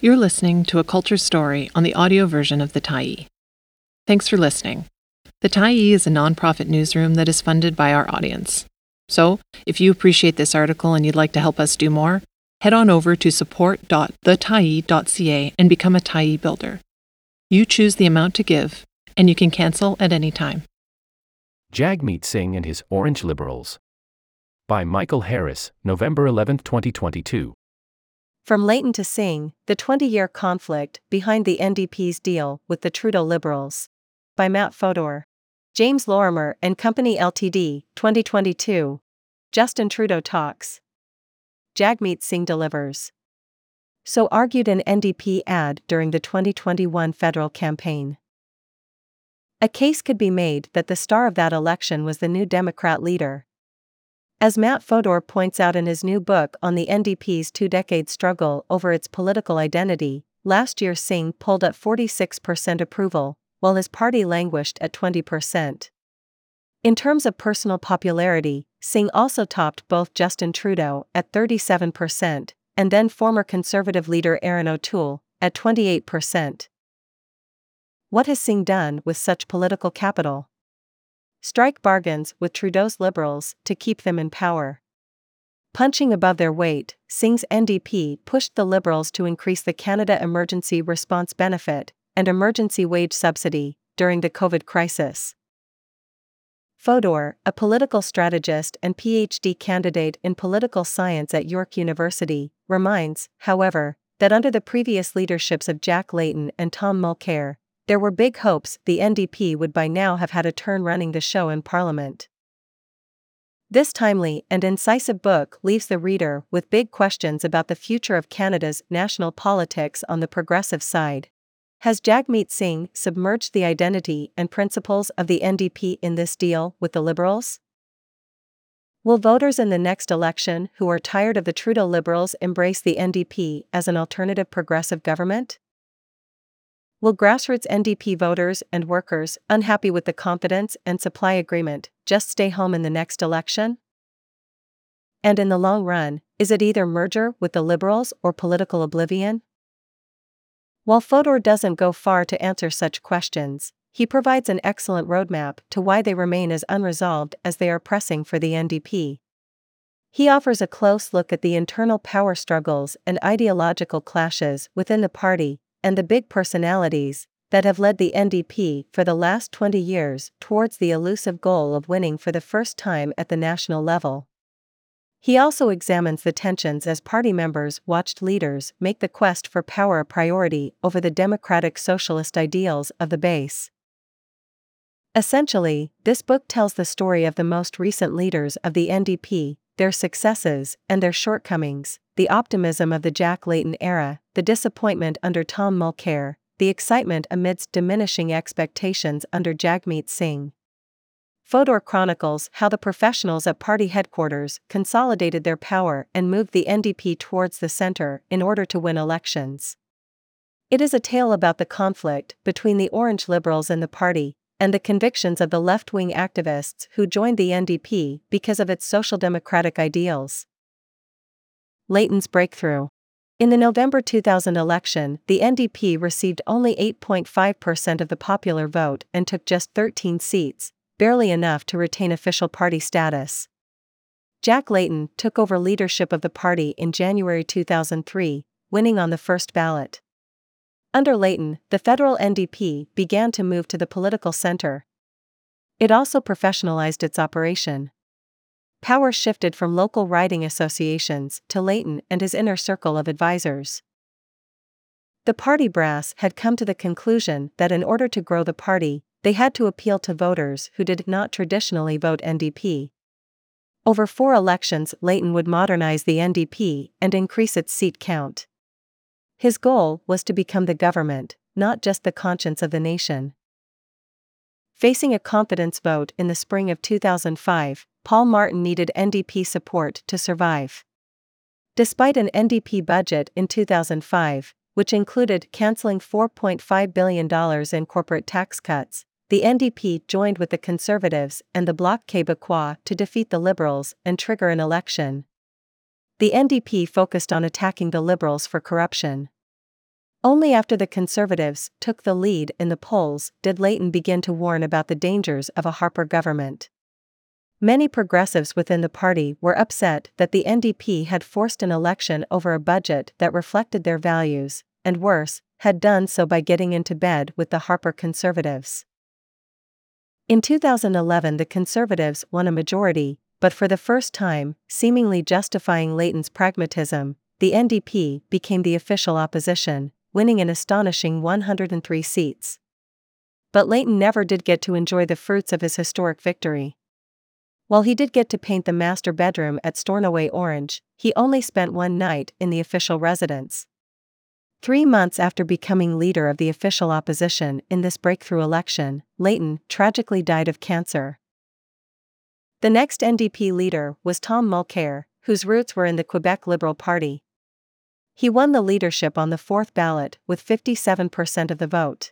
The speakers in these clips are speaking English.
You're listening to a culture story on the audio version of The Tyee. Thanks for listening. The Tyee is a nonprofit newsroom that is funded by our audience. So, if you appreciate this article and you'd like to help us do more, head on over to support.thetyee.ca and become a Tyee builder. You choose the amount to give, and you can cancel at any time. Jagmeet Singh and His Orange Liberals. By Michael Harris, November 11, 2022. From Layton to Singh, the 20 year conflict behind the NDP's deal with the Trudeau Liberals. By Matt Fodor. James Lorimer and Company Ltd., 2022. Justin Trudeau talks. Jagmeet Singh delivers. So argued an NDP ad during the 2021 federal campaign. A case could be made that the star of that election was the new Democrat leader. As Matt Fodor points out in his new book on the NDP's two decade struggle over its political identity, last year Singh pulled at 46% approval, while his party languished at 20%. In terms of personal popularity, Singh also topped both Justin Trudeau at 37% and then former Conservative leader Erin O'Toole at 28%. What has Singh done with such political capital? Strike bargains with Trudeau's Liberals to keep them in power. Punching above their weight, Singh's NDP pushed the Liberals to increase the Canada Emergency Response Benefit and Emergency Wage Subsidy during the COVID crisis. Fodor, a political strategist and PhD candidate in political science at York University, reminds, however, that under the previous leaderships of Jack Layton and Tom Mulcair, there were big hopes the NDP would by now have had a turn running the show in Parliament. This timely and incisive book leaves the reader with big questions about the future of Canada's national politics on the progressive side. Has Jagmeet Singh submerged the identity and principles of the NDP in this deal with the Liberals? Will voters in the next election who are tired of the Trudeau Liberals embrace the NDP as an alternative progressive government? Will grassroots NDP voters and workers, unhappy with the confidence and supply agreement, just stay home in the next election? And in the long run, is it either merger with the Liberals or political oblivion? While Fodor doesn't go far to answer such questions, he provides an excellent roadmap to why they remain as unresolved as they are pressing for the NDP. He offers a close look at the internal power struggles and ideological clashes within the party, and the big personalities that have led the NDP for the last 20 years towards the elusive goal of winning for the first time at the national level. He also examines the tensions as party members watched leaders make the quest for power a priority over the democratic socialist ideals of the base. Essentially, this book tells the story of the most recent leaders of the NDP, their successes and their shortcomings, the optimism of the Jack Layton era, the disappointment under Tom Mulcair, the excitement amidst diminishing expectations under Jagmeet Singh. Fodor chronicles how the professionals at party headquarters consolidated their power and moved the NDP towards the center in order to win elections. It is a tale about the conflict between the Orange Liberals and the party, and the convictions of the left wing activists who joined the NDP because of its social democratic ideals. Layton's breakthrough. In the November 2000 election, the NDP received only 8.5% of the popular vote and took just 13 seats, barely enough to retain official party status. Jack Layton took over leadership of the party in January 2003, winning on the first ballot. Under Layton, the federal NDP began to move to the political center. It also professionalized its operation. Power shifted from local riding associations to Layton and his inner circle of advisors. The party brass had come to the conclusion that in order to grow the party, they had to appeal to voters who did not traditionally vote NDP. Over four elections, Layton would modernize the NDP and increase its seat count. His goal was to become the government, not just the conscience of the nation. Facing a confidence vote in the spring of 2005, Paul Martin needed NDP support to survive. Despite an NDP budget in 2005, which included canceling $4.5 billion in corporate tax cuts, the NDP joined with the Conservatives and the Bloc Québécois to defeat the Liberals and trigger an election. The NDP focused on attacking the Liberals for corruption. Only after the Conservatives took the lead in the polls did Layton begin to warn about the dangers of a Harper government. Many progressives within the party were upset that the NDP had forced an election over a budget that reflected their values, and worse, had done so by getting into bed with the Harper Conservatives. In 2011, the Conservatives won a majority, but for the first time, seemingly justifying Layton's pragmatism, the NDP became the official opposition, winning an astonishing 103 seats. But Layton never did get to enjoy the fruits of his historic victory. While he did get to paint the master bedroom at Stornoway orange, he only spent one night in the official residence. Three months after becoming leader of the official opposition in this breakthrough election, Layton tragically died of cancer. The next NDP leader was Tom Mulcair, whose roots were in the Quebec Liberal Party. He won the leadership on the fourth ballot with 57% of the vote.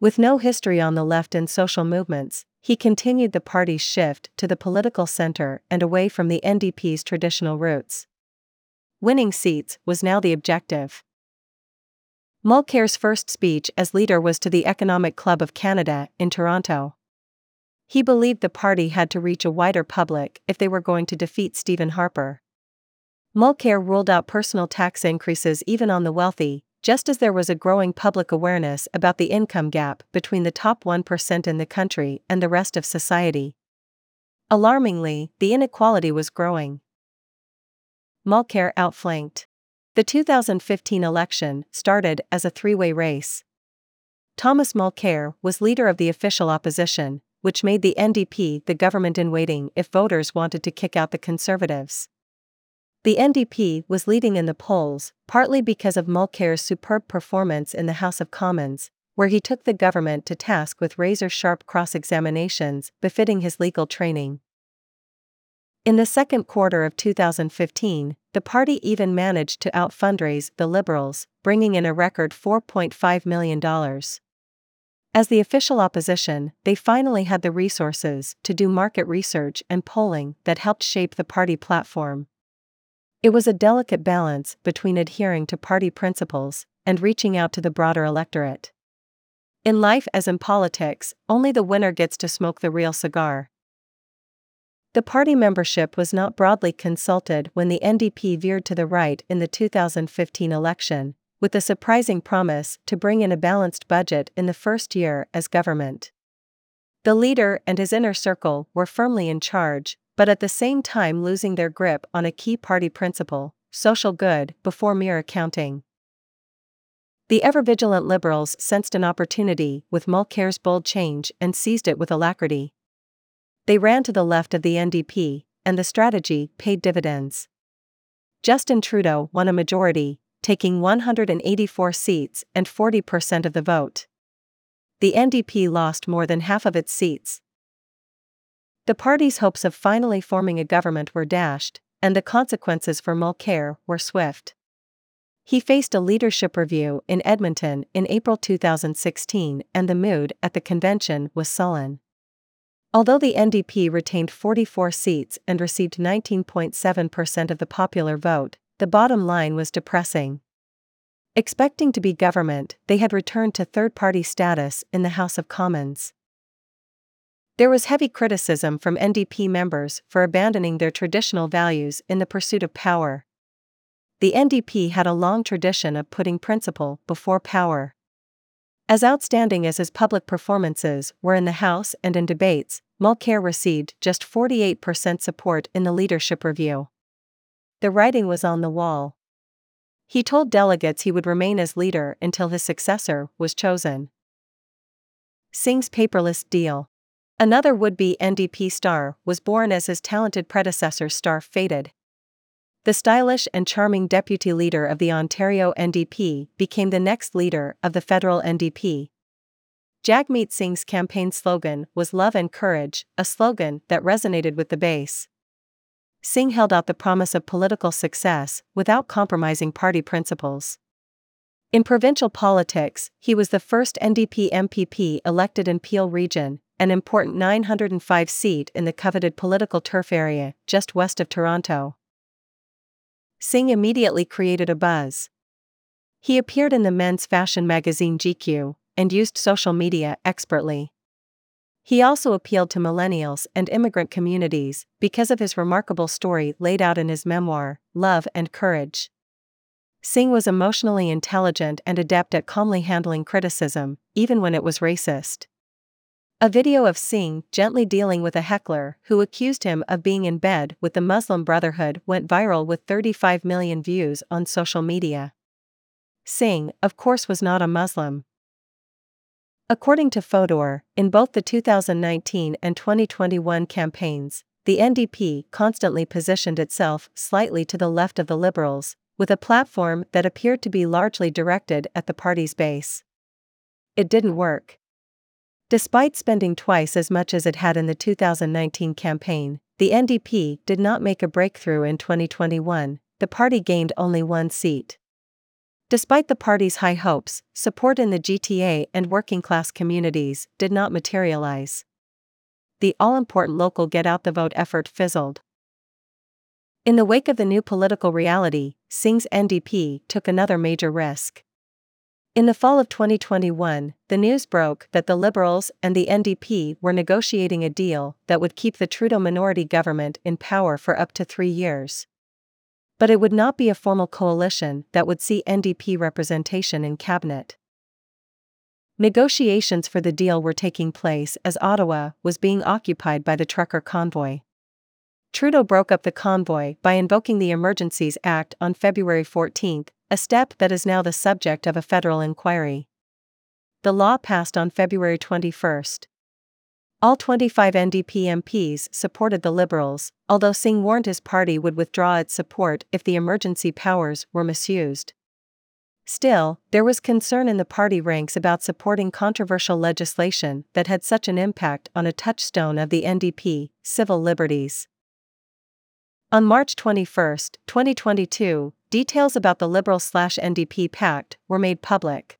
With no history on the left and social movements, he continued the party's shift to the political center and away from the NDP's traditional roots. Winning seats was now the objective. Mulcair's first speech as leader was to the Economic Club of Canada in Toronto. He believed the party had to reach a wider public if they were going to defeat Stephen Harper. Mulcair ruled out personal tax increases even on the wealthy, just as there was a growing public awareness about the income gap between the top 1% in the country and the rest of society. Alarmingly, the inequality was growing. Mulcair outflanked. The 2015 election started as a three way race. Thomas Mulcair was leader of the official opposition, which made the NDP the government in waiting if voters wanted to kick out the Conservatives. The NDP was leading in the polls, partly because of Mulcair's superb performance in the House of Commons, where he took the government to task with razor sharp cross examinations befitting his legal training. In the second quarter of 2015, the party even managed to outfundraise the Liberals, bringing in a record $4.5 million. As the official opposition, they finally had the resources to do market research and polling that helped shape the party platform. It was a delicate balance between adhering to party principles and reaching out to the broader electorate. In life as in politics, only the winner gets to smoke the real cigar. The party membership was not broadly consulted when the NDP veered to the right in the 2015 election, with a surprising promise to bring in a balanced budget in the first year as government. The leader and his inner circle were firmly in charge, but at the same time losing their grip on a key party principle social good before mere accounting. The ever vigilant Liberals sensed an opportunity with Mulcair's bold change and seized it with alacrity. They ran to the left of the NDP, and the strategy paid dividends. Justin Trudeau won a majority, taking 184 seats and 40% of the vote. The NDP lost more than half of its seats, the party's hopes of finally forming a government were dashed, and the consequences for Mulcair were swift. He faced a leadership review in Edmonton in April 2016, and the mood at the convention was sullen. Although the NDP retained 44 seats and received 19.7% of the popular vote, the bottom line was depressing. Expecting to be government, they had returned to third party status in the House of Commons. There was heavy criticism from NDP members for abandoning their traditional values in the pursuit of power. The NDP had a long tradition of putting principle before power. As outstanding as his public performances were in the House and in debates, Mulcair received just 48% support in the leadership review. The writing was on the wall. He told delegates he would remain as leader until his successor was chosen. Singh's paperless deal. Another would be NDP star was born as his talented predecessor star faded. The stylish and charming deputy leader of the Ontario NDP became the next leader of the federal NDP. Jagmeet Singh's campaign slogan was Love and Courage, a slogan that resonated with the base. Singh held out the promise of political success without compromising party principles. In provincial politics, he was the first NDP MPP elected in Peel Region, an important 905 seat in the coveted political turf area just west of Toronto. Singh immediately created a buzz. He appeared in the men's fashion magazine GQ and used social media expertly. He also appealed to millennials and immigrant communities because of his remarkable story laid out in his memoir, Love and Courage. Singh was emotionally intelligent and adept at calmly handling criticism, even when it was racist. A video of Singh gently dealing with a heckler who accused him of being in bed with the Muslim Brotherhood went viral with 35 million views on social media. Singh, of course, was not a Muslim. According to Fodor, in both the 2019 and 2021 campaigns, the NDP constantly positioned itself slightly to the left of the Liberals, with a platform that appeared to be largely directed at the party's base. It didn't work. Despite spending twice as much as it had in the 2019 campaign, the NDP did not make a breakthrough in 2021, the party gained only one seat. Despite the party's high hopes, support in the GTA and working class communities did not materialize. The all important local get out the vote effort fizzled. In the wake of the new political reality, Singh's NDP took another major risk. In the fall of 2021, the news broke that the Liberals and the NDP were negotiating a deal that would keep the Trudeau minority government in power for up to three years. But it would not be a formal coalition that would see NDP representation in cabinet. Negotiations for the deal were taking place as Ottawa was being occupied by the trucker convoy. Trudeau broke up the convoy by invoking the Emergencies Act on February 14, a step that is now the subject of a federal inquiry. The law passed on February 21. All 25 NDP MPs supported the Liberals, although Singh warned his party would withdraw its support if the emergency powers were misused. Still, there was concern in the party ranks about supporting controversial legislation that had such an impact on a touchstone of the NDP, civil liberties. On March 21, 2022, details about the Liberal NDP pact were made public.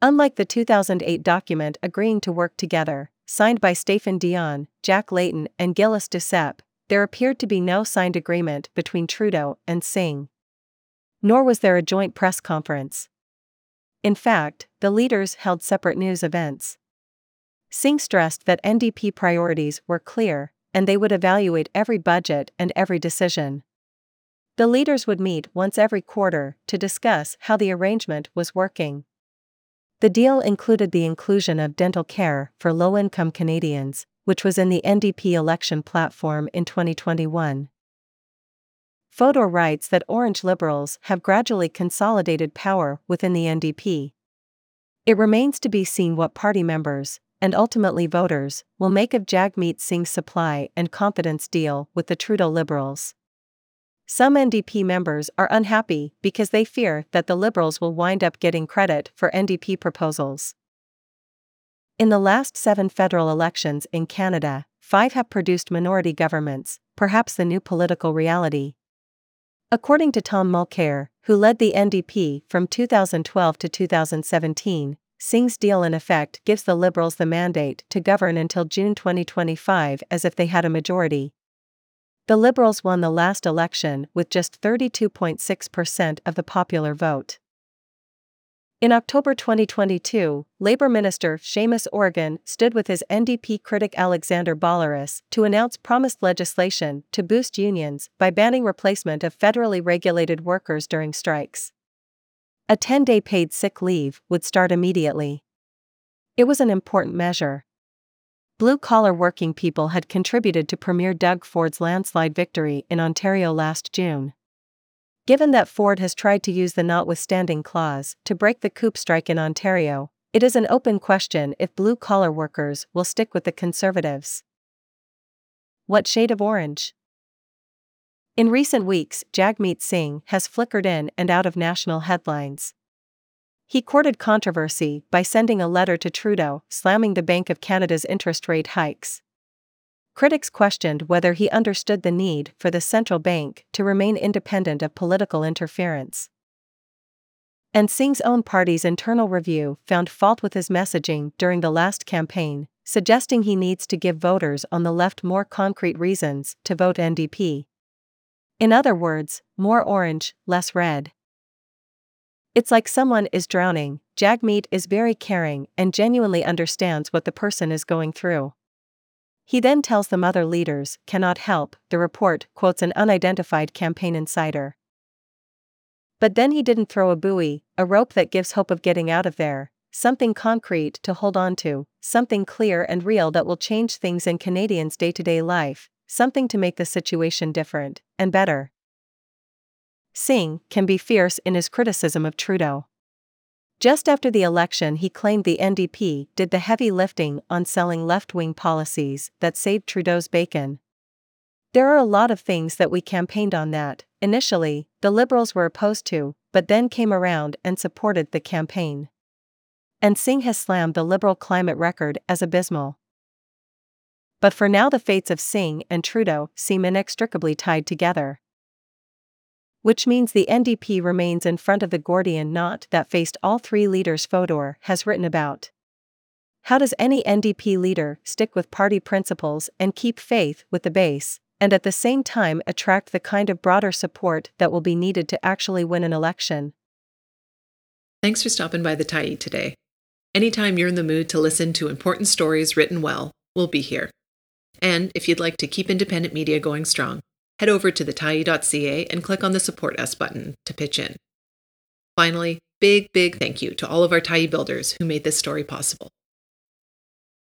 Unlike the 2008 document agreeing to work together, signed by Stéphane Dion, Jack Layton, and Gilles Duceppe, there appeared to be no signed agreement between Trudeau and Singh. Nor was there a joint press conference. In fact, the leaders held separate news events. Singh stressed that NDP priorities were clear and they would evaluate every budget and every decision. The leaders would meet once every quarter to discuss how the arrangement was working. The deal included the inclusion of dental care for low income Canadians, which was in the NDP election platform in 2021. Fodor writes that Orange Liberals have gradually consolidated power within the NDP. It remains to be seen what party members, and ultimately voters, will make of Jagmeet Singh's supply and confidence deal with the Trudeau Liberals. Some NDP members are unhappy because they fear that the Liberals will wind up getting credit for NDP proposals. In the last seven federal elections in Canada, five have produced minority governments, perhaps the new political reality. According to Tom Mulcair, who led the NDP from 2012 to 2017, Singh's deal in effect gives the Liberals the mandate to govern until June 2025 as if they had a majority. The Liberals won the last election with just 32.6% of the popular vote. In October 2022, Labour Minister Seamus O'Regan stood with his NDP critic Alexandre Boulerice to announce promised legislation to boost unions by banning replacement of federally regulated workers during strikes. A 10 day paid sick leave would start immediately. It was an important measure. Blue collar working people had contributed to Premier Doug Ford's landslide victory in Ontario last June. Given that Ford has tried to use the notwithstanding clause to break the CUPE strike in Ontario, it is an open question if blue collar workers will stick with the Conservatives. What shade of orange? In recent weeks, Jagmeet Singh has flickered in and out of national headlines. He courted controversy by sending a letter to Trudeau slamming the Bank of Canada's interest rate hikes. Critics questioned whether he understood the need for the central bank to remain independent of political interference. And Singh's own party's internal review found fault with his messaging during the last campaign, suggesting he needs to give voters on the left more concrete reasons to vote NDP. In other words, more orange, less red. It's like someone is drowning. Jagmeet is very caring and genuinely understands what the person is going through. He then tells them other leaders cannot help, the report quotes an unidentified campaign insider. But then he didn't throw a buoy, a rope that gives hope of getting out of there, something concrete to hold on to, something clear and real that will change things in Canadians' day to day life, something to make the situation different and better. Singh can be fierce in his criticism of Trudeau. Just after the election, he claimed the NDP did the heavy lifting on selling left wing policies that saved Trudeau's bacon. There are a lot of things that we campaigned on that, initially, the Liberals were opposed to, but then came around and supported the campaign. And Singh has slammed the Liberal climate record as abysmal. But for now, the fates of Singh and Trudeau seem inextricably tied together which means the NDP remains in front of the Gordian knot that faced all three leaders Fodor has written about. How does any NDP leader stick with party principles and keep faith with the base, and at the same time attract the kind of broader support that will be needed to actually win an election? Thanks for stopping by the Tyee today. Anytime you're in the mood to listen to important stories written well, we'll be here. And if you'd like to keep independent media going strong, head over to thetyee.ca and click on the Support Us button to pitch in. Finally, big, big thank you to all of our Tyee builders who made this story possible.